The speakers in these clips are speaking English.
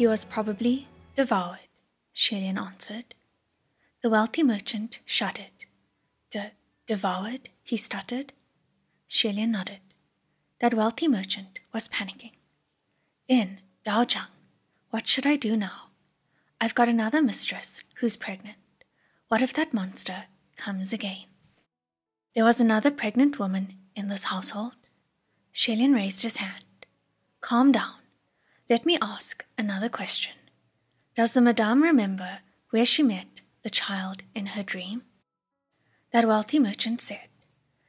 He was probably devoured, Xie Lian answered. The wealthy merchant shuddered. De- devoured? he stuttered. Xie Lian nodded. That wealthy merchant was panicking. Then, Dao Zhang, what should I do now? I've got another mistress who's pregnant. What if that monster comes again? There was another pregnant woman in this household. Xie Lian raised his hand. Calm down. Let me ask another question. Does the madame remember where she met the child in her dream? That wealthy merchant said.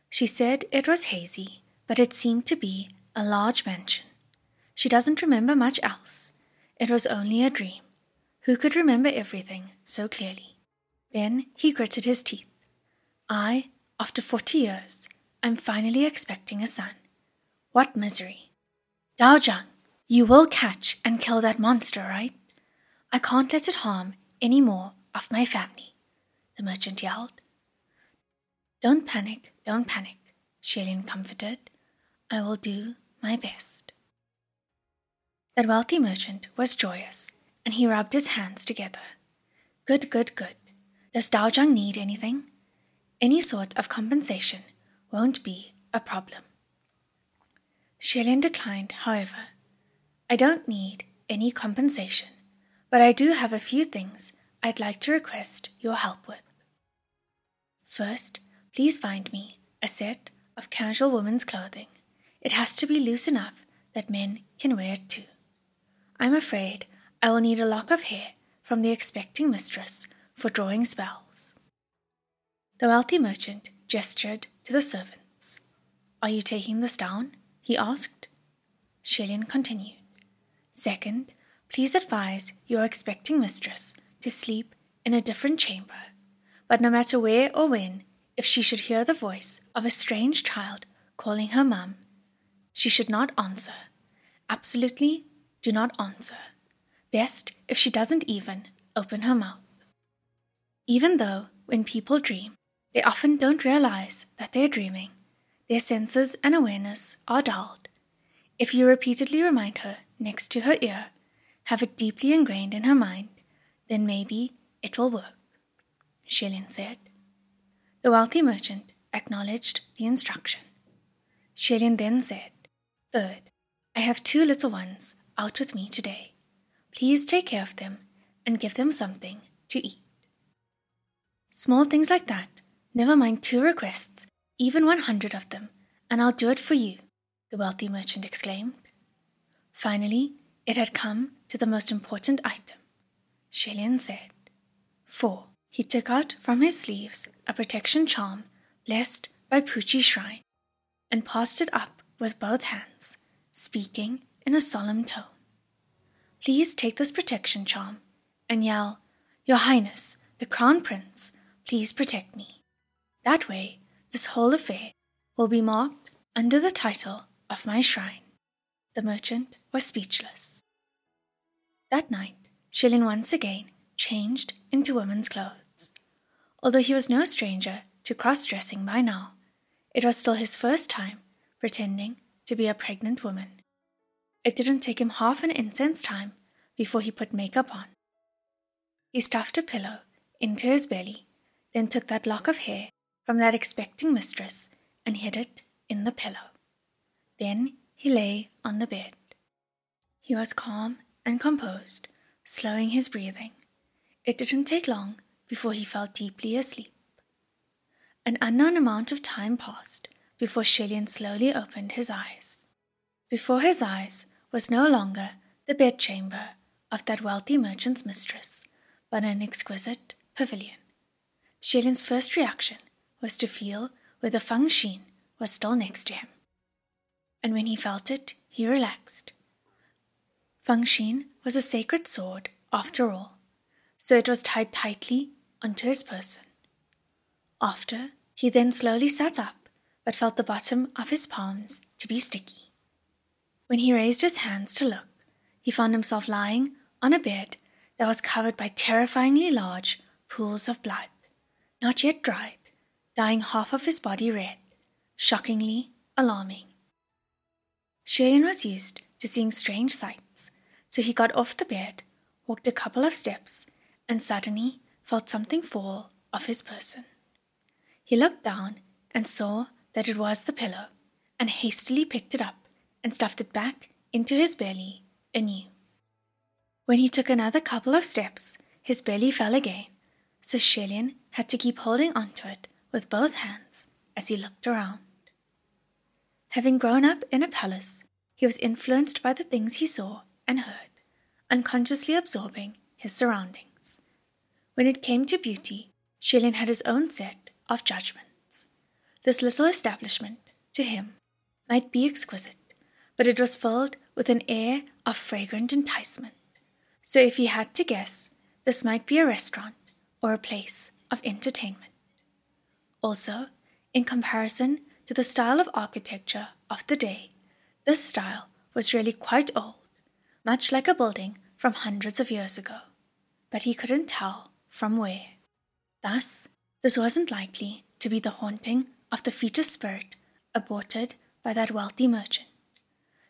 She said it was hazy, but it seemed to be a large mansion. She doesn't remember much else. It was only a dream. Who could remember everything so clearly? Then he gritted his teeth. I, after forty years, am finally expecting a son. What misery. Dao Zhang, you will catch and kill that monster, right? I can't let it harm any more of my family, the merchant yelled. Don't panic, don't panic, Xie Lian comforted. I will do my best. That wealthy merchant was joyous, and he rubbed his hands together. Good, good, good. Does Dao Zhang need anything? Any sort of compensation won't be a problem. Xie Lian declined, however. I don't need any compensation, but I do have a few things I'd like to request your help with. First, please find me a set of casual women's clothing. It has to be loose enough that men can wear it too. I'm afraid I will need a lock of hair from the expecting mistress for drawing spells. The wealthy merchant gestured to the servants. Are you taking this down? he asked. Xie Lian continued. Second, please advise your expecting mistress to sleep in a different chamber, but no matter where or when, if she should hear the voice of a strange child calling her mum, she should not answer. Absolutely do not answer. Best if she doesn't even open her mouth. Even though, when people dream, they often don't realize that they're dreaming, their senses and awareness are dulled. If you repeatedly remind her next to her ear, have it deeply ingrained in her mind, then maybe it will work. Xie Lian said. The wealthy merchant acknowledged the instruction. Xie Lian then said, Third, I have two little ones out with me today. Please take care of them and give them something to eat. Small things like that, never mind two requests, even 100 of them, and I'll do it for you, the wealthy merchant exclaimed. Finally, it had come to the most important item. Xie Lian said. Four. He took out from his sleeves a protection charm blessed by Puqi Shrine and passed it up with both hands, speaking in a solemn tone. Please take this protection charm and yell, Your Highness, the Crown Prince, please protect me. That way, this whole affair will be marked under the title of my shrine. The merchant was speechless. That night, Xie Lian once again changed into woman's clothes. Although he was no stranger to cross dressing by now, it was still his first time pretending to be a pregnant woman. It didn't take him half an instant's time before he put makeup on. He stuffed a pillow into his belly, then took that lock of hair from that expecting mistress and hid it in the pillow. Then he lay on the bed. He was calm and composed, slowing his breathing. It didn't take long before he fell deeply asleep. An unknown amount of time passed before Xie Lian slowly opened his eyes. Before his eyes was no longer the bedchamber of that wealthy merchant's mistress, but an exquisite pavilion. Xie Lian's first reaction was to feel whether Fangxin was still next to him. And when he felt it, he relaxed. Fangxin was a sacred sword, after all, so it was tied tightly onto his person. After, he then slowly sat up, but felt the bottom of his palms to be sticky. When he raised his hands to look, he found himself lying on a bed that was covered by terrifyingly large pools of blood, not yet dried, dyeing half of his body red, shockingly alarming. Xie Lian was used to seeing strange sights, So he got off the bed, walked a couple of steps, and suddenly felt something fall off his person. He looked down and saw that it was the pillow, and hastily picked it up and stuffed it back into his belly anew. When he took another couple of steps, his belly fell again, so Xie Lian had to keep holding onto it with both hands as he looked around. Having grown up in a palace, he was influenced by the things he saw and heard, unconsciously absorbing his surroundings. When it came to beauty, Xie Lian had his own set of judgments. This little establishment, to him, might be exquisite, but it was filled with an air of fragrant enticement. So if he had to guess, this might be a restaurant or a place of entertainment. Also, in comparison to the style of architecture of the day, this style was really quite old, much like a building from hundreds of years ago, but he couldn't tell from where. Thus, this wasn't likely to be the haunting of the fetus spirit aborted by that wealthy merchant.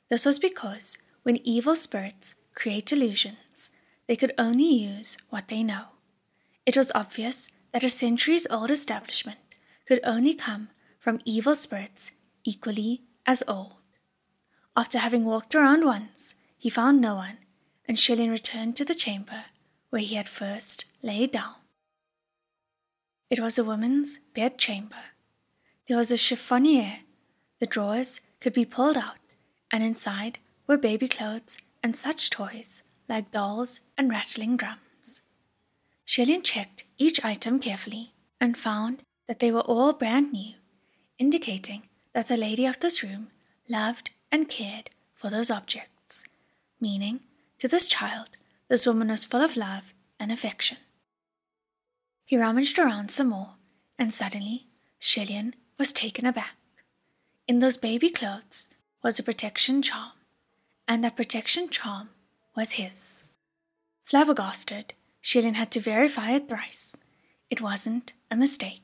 This was because when evil spirits create illusions, they could only use what they know. It was obvious that a centuries old establishment could only come from evil spirits equally as old. After having walked around once, he found no one, and Xie Lian returned to the chamber where he had first laid down. It was a woman's bed chamber. There was a chiffonier. The drawers could be pulled out, and inside were baby clothes and such toys like dolls and rattling drums. Xie Lian checked each item carefully and found that they were all brand new, indicating that the lady of this room loved and cared for those objects, meaning, to this child, this woman was full of love and affection. He rummaged around some more, and suddenly Xie Lian was taken aback. In those baby clothes was a protection charm, and that protection charm was his. Flabbergasted, Xie Lian had to verify it thrice. It wasn't a mistake.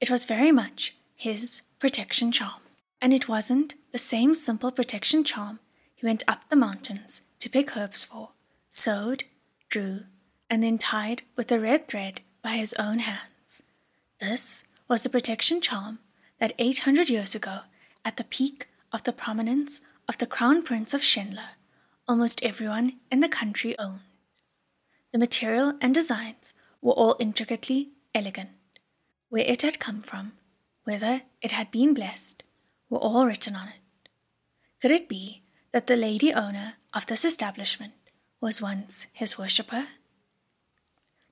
It was very much his protection charm. And it wasn't the same simple protection charm he went up the mountains to pick herbs for, sewed, drew, and then tied with a red thread by his own hands. This was the protection charm that 800 years ago, at the peak of the prominence of the Crown Prince of Xianle, almost everyone in the country owned. The material and designs were all intricately elegant where it had come from, whether it had been blessed, were all written on it. Could it be that the lady owner of this establishment was once his worshipper?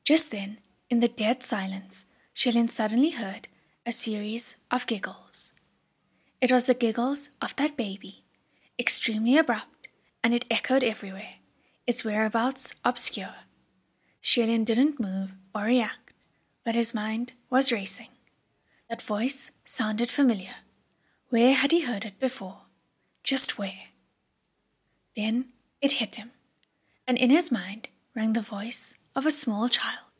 Just then, in the dead silence, Xie Lian suddenly heard a series of giggles. It was the giggles of that baby, extremely abrupt, and it echoed everywhere, its whereabouts obscure. Xie Lian didn't move or react but his mind was racing. That voice sounded familiar. Where had he heard it before? Just where? Then it hit him, and in his mind rang the voice of a small child.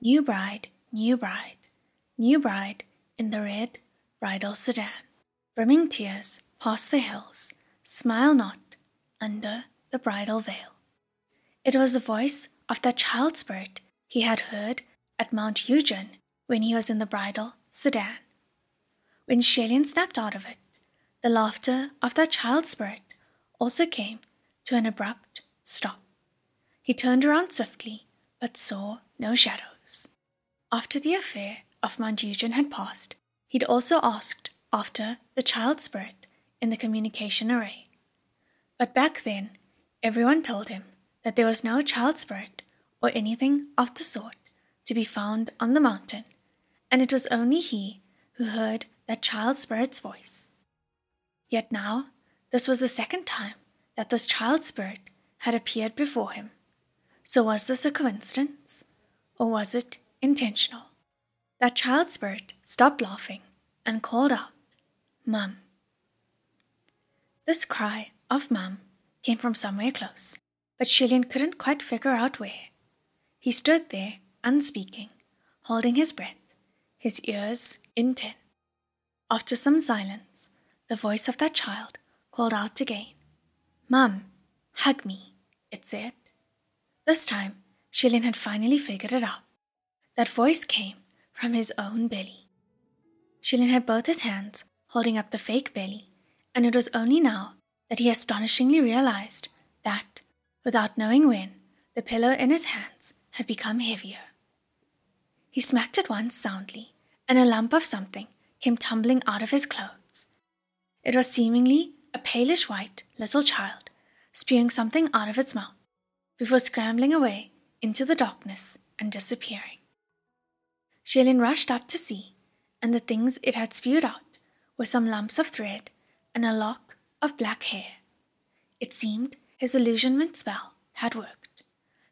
New bride, new bride, new bride in the red bridal sedan. Brimming tears past the hills, smile not under the bridal veil. It was the voice of that child spirit he had heard at Mount Yujun when he was in the bridal sedan. When Xie Lian snapped out of it, the laughter of that child spirit also came to an abrupt stop. He turned around swiftly, but saw no shadows. After the affair of Yujun had passed, he'd also asked after the child spirit in the communication array. But back then, everyone told him that there was no child spirit or anything of the sort to be found on the mountain, and it was only he who heard that child spirit's voice. Yet now, this was the second time that this child spirit had appeared before him. So was this a coincidence, or was it intentional? That child spirit stopped laughing and called out, Mum. This cry of Mum came from somewhere close, but Xie Lian couldn't quite figure out where. He stood there unspeaking, holding his breath, his ears intent. After some silence, the voice of that child called out again, Mum, Hug me, it said. This time, Xie Lian had finally figured it out. That voice came from his own belly. Xie Lian had both his hands holding up the fake belly, and it was only now that he astonishingly realized that, without knowing when, the pillow in his hands had become heavier. He smacked it once soundly, and a lump of something came tumbling out of his clothes. It was seemingly a palish white little child, spewing something out of its mouth, before scrambling away into the darkness and disappearing. Xie Lian rushed up to see, and the things it had spewed out were some lumps of thread and a lock of black hair. It seemed his illusionment spell had worked.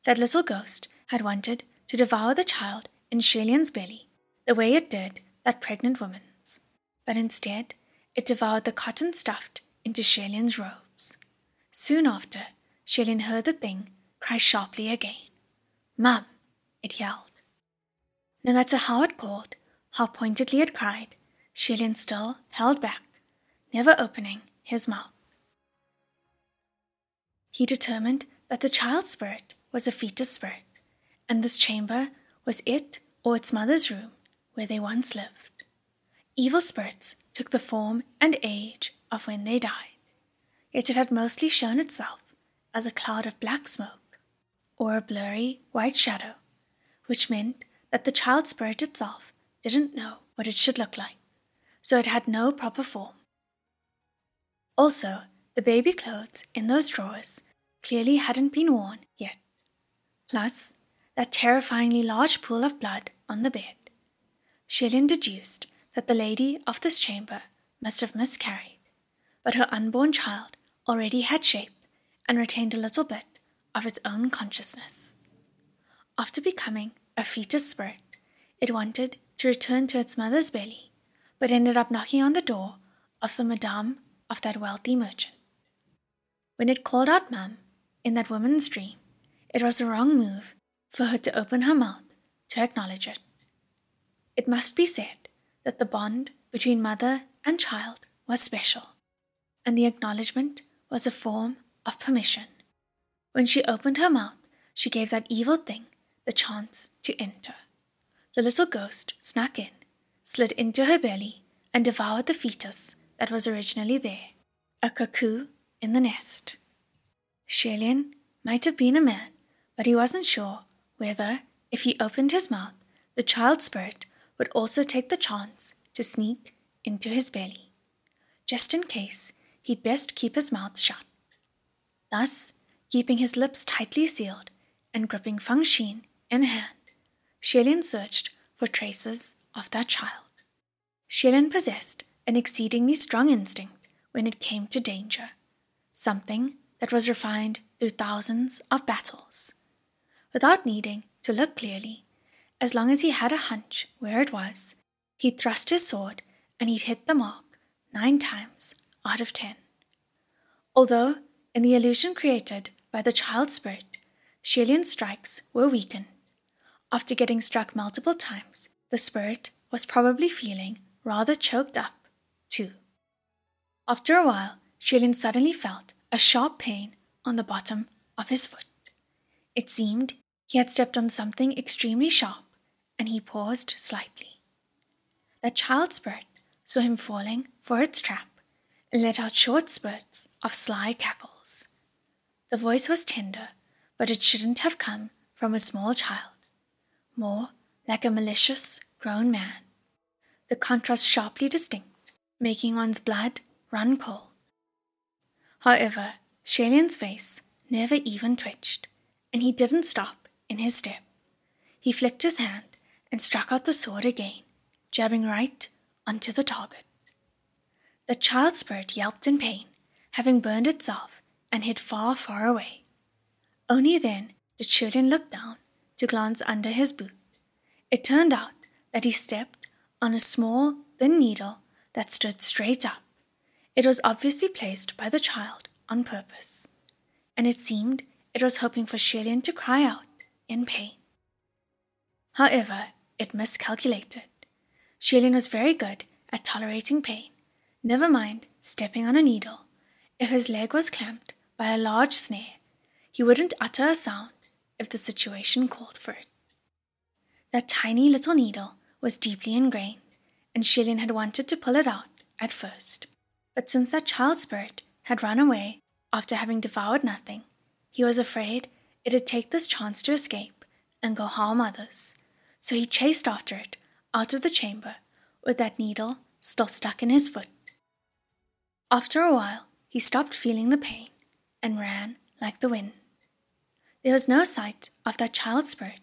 That little ghost had wanted to devour the child in Xie Lian's belly the way it did that pregnant woman's, but instead it devoured the cotton stuffed into Xie Lian's robes. Soon after, Xie Lian heard the thing cry sharply again. Mum, it yelled. No matter how it called, how pointedly it cried, Xie Lian still held back, never opening his mouth. He determined that the child spirit was a fetus spirit, and this chamber was it or its mother's room where they once lived. Evil spirits took the form and age of when they died, yet it had mostly shown itself as a cloud of black smoke or a blurry white shadow, which meant that the child spirit itself didn't know what it should look like, so it had no proper form. Also, the baby clothes in those drawers clearly hadn't been worn yet. Plus, that terrifyingly large pool of blood on the bed. Xie Lian deduced that the lady of this chamber must have miscarried, but her unborn child already had shape and retained a little bit of its own consciousness. After becoming a fetus spirit, it wanted to return to its mother's belly, but ended up knocking on the door of the madame of that wealthy merchant. When it called out Mum in that woman's dream, it was a wrong move for her to open her mouth to acknowledge it. It must be said that the bond between mother and child was special, and the acknowledgement was a form of permission. When she opened her mouth, she gave that evil thing the chance to enter. The little ghost snuck in, slid into her belly, and devoured the fetus that was originally there, a cuckoo in the nest. Xie Lian might have been a man, but he wasn't sure whether, if he opened his mouth, the child spirit would also take the chance to sneak into his belly. Just in case, he'd best keep his mouth shut. Thus, keeping his lips tightly sealed and gripping Fangxin in hand, Xie Lian searched for traces of that child. Xie Lian possessed an exceedingly strong instinct when it came to danger, something that was refined through thousands of battles. Without needing to look clearly, as long as he had a hunch where it was, he'd thrust his sword and he'd hit the mark nine times out of ten. Although, in the illusion created by the child spirit, Xie Lian's strikes were weakened. After getting struck multiple times, the spirit was probably feeling rather choked up too. After a while, Xie Lian suddenly felt a sharp pain on the bottom of his foot. It seemed he had stepped on something extremely sharp, and he paused slightly. The child spirit saw him falling for its trap and let out short spurts of sly cackles. The voice was tender, but it shouldn't have come from a small child, more like a malicious grown man. The contrast sharply distinct making one's blood run cold. However, Xie Lian's face never even twitched, and he didn't stop in his step. He flicked his hand and struck out the sword again, jabbing right onto the target. The child spirit yelped in pain, having burned itself and hid far, far away. Only then did Xie Lian look down to glance under his boot. It turned out that he stepped on a small, thin needle that stood straight up. It was obviously placed by the child on purpose, and it seemed it was hoping for Xie Lian to cry out in pain. However, it miscalculated. Xie Lian was very good at tolerating pain, never mind stepping on a needle. If his leg was clamped by a large snare he wouldn't utter a sound if the situation called for it. That tiny little needle was deeply ingrained, and Xie Lian had wanted to pull it out at first. But since that child spirit had run away after having devoured nothing, he was afraid it'd take this chance to escape and go harm others. So he chased after it out of the chamber with that needle still stuck in his foot. After a while, he stopped feeling the pain and ran like the wind. There was no sight of that child spirit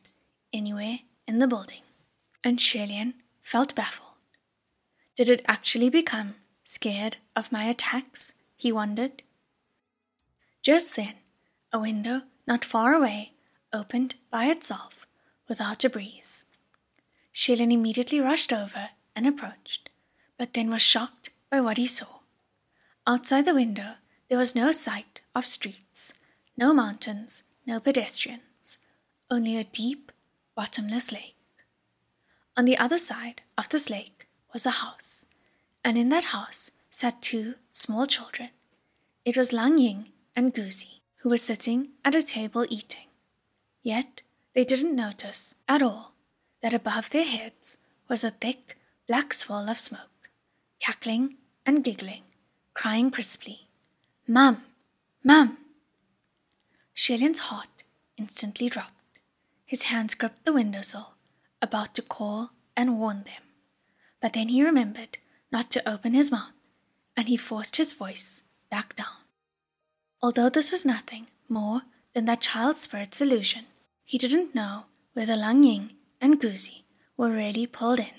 anywhere in the building, and Xie Lian felt baffled. Did it actually become scared of my attacks? he wondered. Just then, a window not far away opened by itself without a breeze. Xie Lian immediately rushed over and approached, but then was shocked by what he saw. Outside the window, there was no sight of streets, no mountains, no pedestrians, only a deep, bottomless lake. On the other side of this lake was a house, and in that house sat two small children. It was Lang Ying and Guzi, who were sitting at a table eating. Yet they didn't notice at all that above their heads was a thick black swirl of smoke, cackling and giggling, crying crisply, Mum! Mum! Xie Lian's heart instantly dropped. His hands gripped the windowsill, about to call and warn them. But then he remembered not to open his mouth, and he forced his voice back down. Although this was nothing more than that child spirit's illusion, he didn't know whether Lang Ying and Guzi were really pulled in.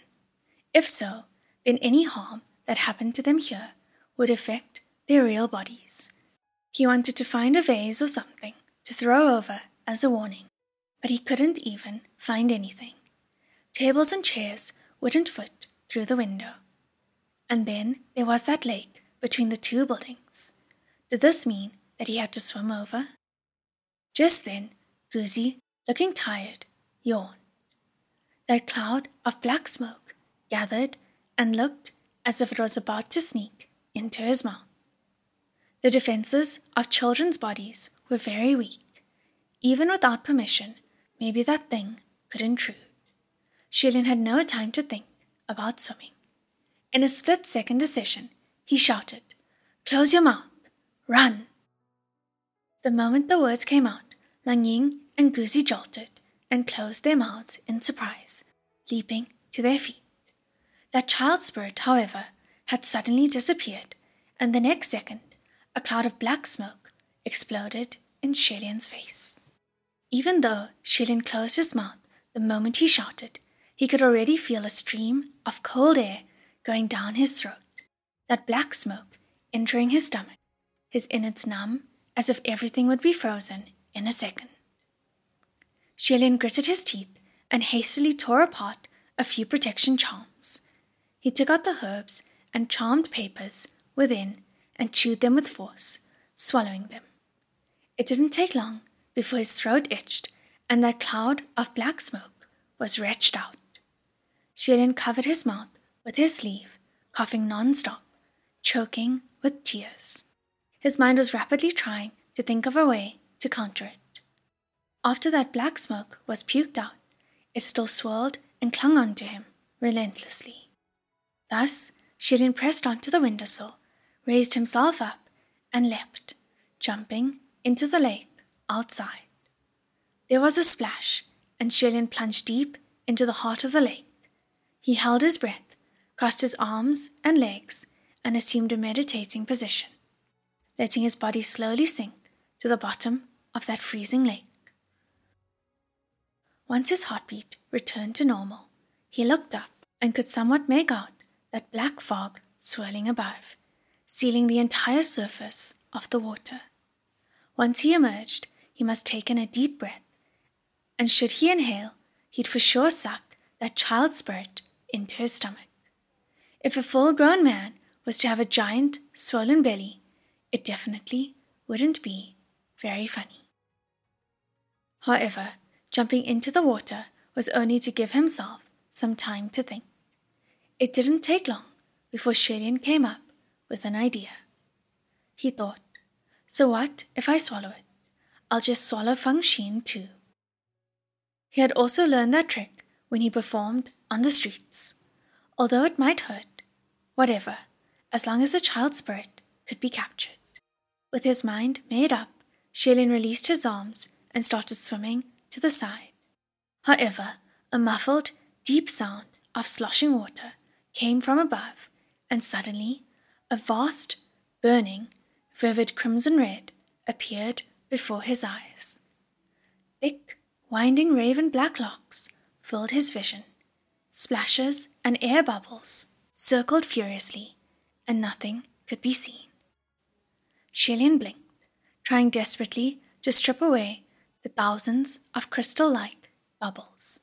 If so, then any harm that happened to them here would affect their real bodies. He wanted to find a vase or something to throw over as a warning, but he couldn't even find anything. Tables and chairs wouldn't fit through the window. And then there was that lake between the two buildings. Did this mean that he had to swim over? Just then, Guzi, looking tired, yawned. That cloud of black smoke gathered and looked as if it was about to sneak into his mouth. The defenses of children's bodies were very weak. Even without permission, maybe that thing could intrude. Xie Lian had no time to think about swimming. In a split second decision, he shouted, Close your mouth! Run! The moment the words came out, Lang Ying and Guzi jolted and closed their mouths in surprise, leaping to their feet. That child spirit, however, had suddenly disappeared, and the next second, a cloud of black smoke exploded in Xie Lian's face. Even though Xie Lian closed his mouth the moment he shouted, he could already feel a stream of cold air going down his throat, that black smoke entering his stomach, his innards numb as if everything would be frozen in a second. Xie Lian gritted his teeth and hastily tore apart a few protection charms. He took out the herbs and charmed papers within and chewed them with force, swallowing them. It didn't take long before his throat itched and that cloud of black smoke was retched out. Xie Lian covered his mouth with his sleeve, coughing non-stop, choking with tears. His mind was rapidly trying to think of a way to counter it. After that black smoke was puked out, it still swirled and clung on to him relentlessly. Thus, Xie Lian pressed onto the windowsill, raised himself up, and leapt, jumping into the lake outside. There was a splash, and Xie Lian plunged deep into the heart of the lake. He held his breath, crossed his arms and legs, and assumed a meditating position, letting his body slowly sink to the bottom of that freezing lake. Once his heartbeat returned to normal, he looked up and could somewhat make out that black fog swirling above, sealing the entire surface of the water. Once he emerged, he must take in a deep breath, and should he inhale, he'd for sure suck that child spirit into his stomach. If a full grown man was to have a giant, swollen belly, it definitely wouldn't be very funny. However, jumping into the water was only to give himself some time to think. It didn't take long before Xie Lian came up with an idea. He thought, so what if I swallow it? I'll just swallow Fangxin too. He had also learned that trick when he performed on the streets. Although it might hurt, whatever, as long as the child's spirit could be captured. With his mind made up, Xie Lian released his arms and started swimming to the side. However, a muffled, deep sound of sloshing water came from above, and suddenly a vast, burning, vivid crimson red appeared before his eyes. Thick, winding raven black locks filled his vision. Splashes and air bubbles circled furiously, and nothing could be seen. Xie Lian blinked, trying desperately to strip away the thousands of crystal like bubbles.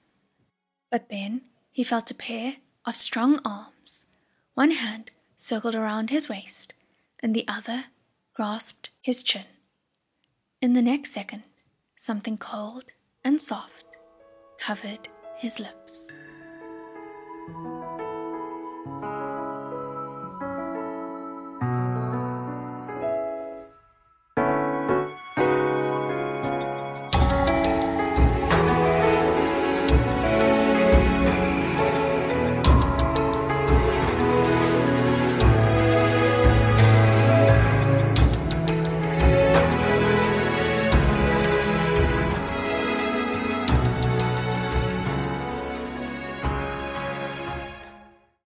But then he felt a pair of strong arms. One hand circled around his waist, and the other grasped his chin. In the next second, something cold and soft covered his lips.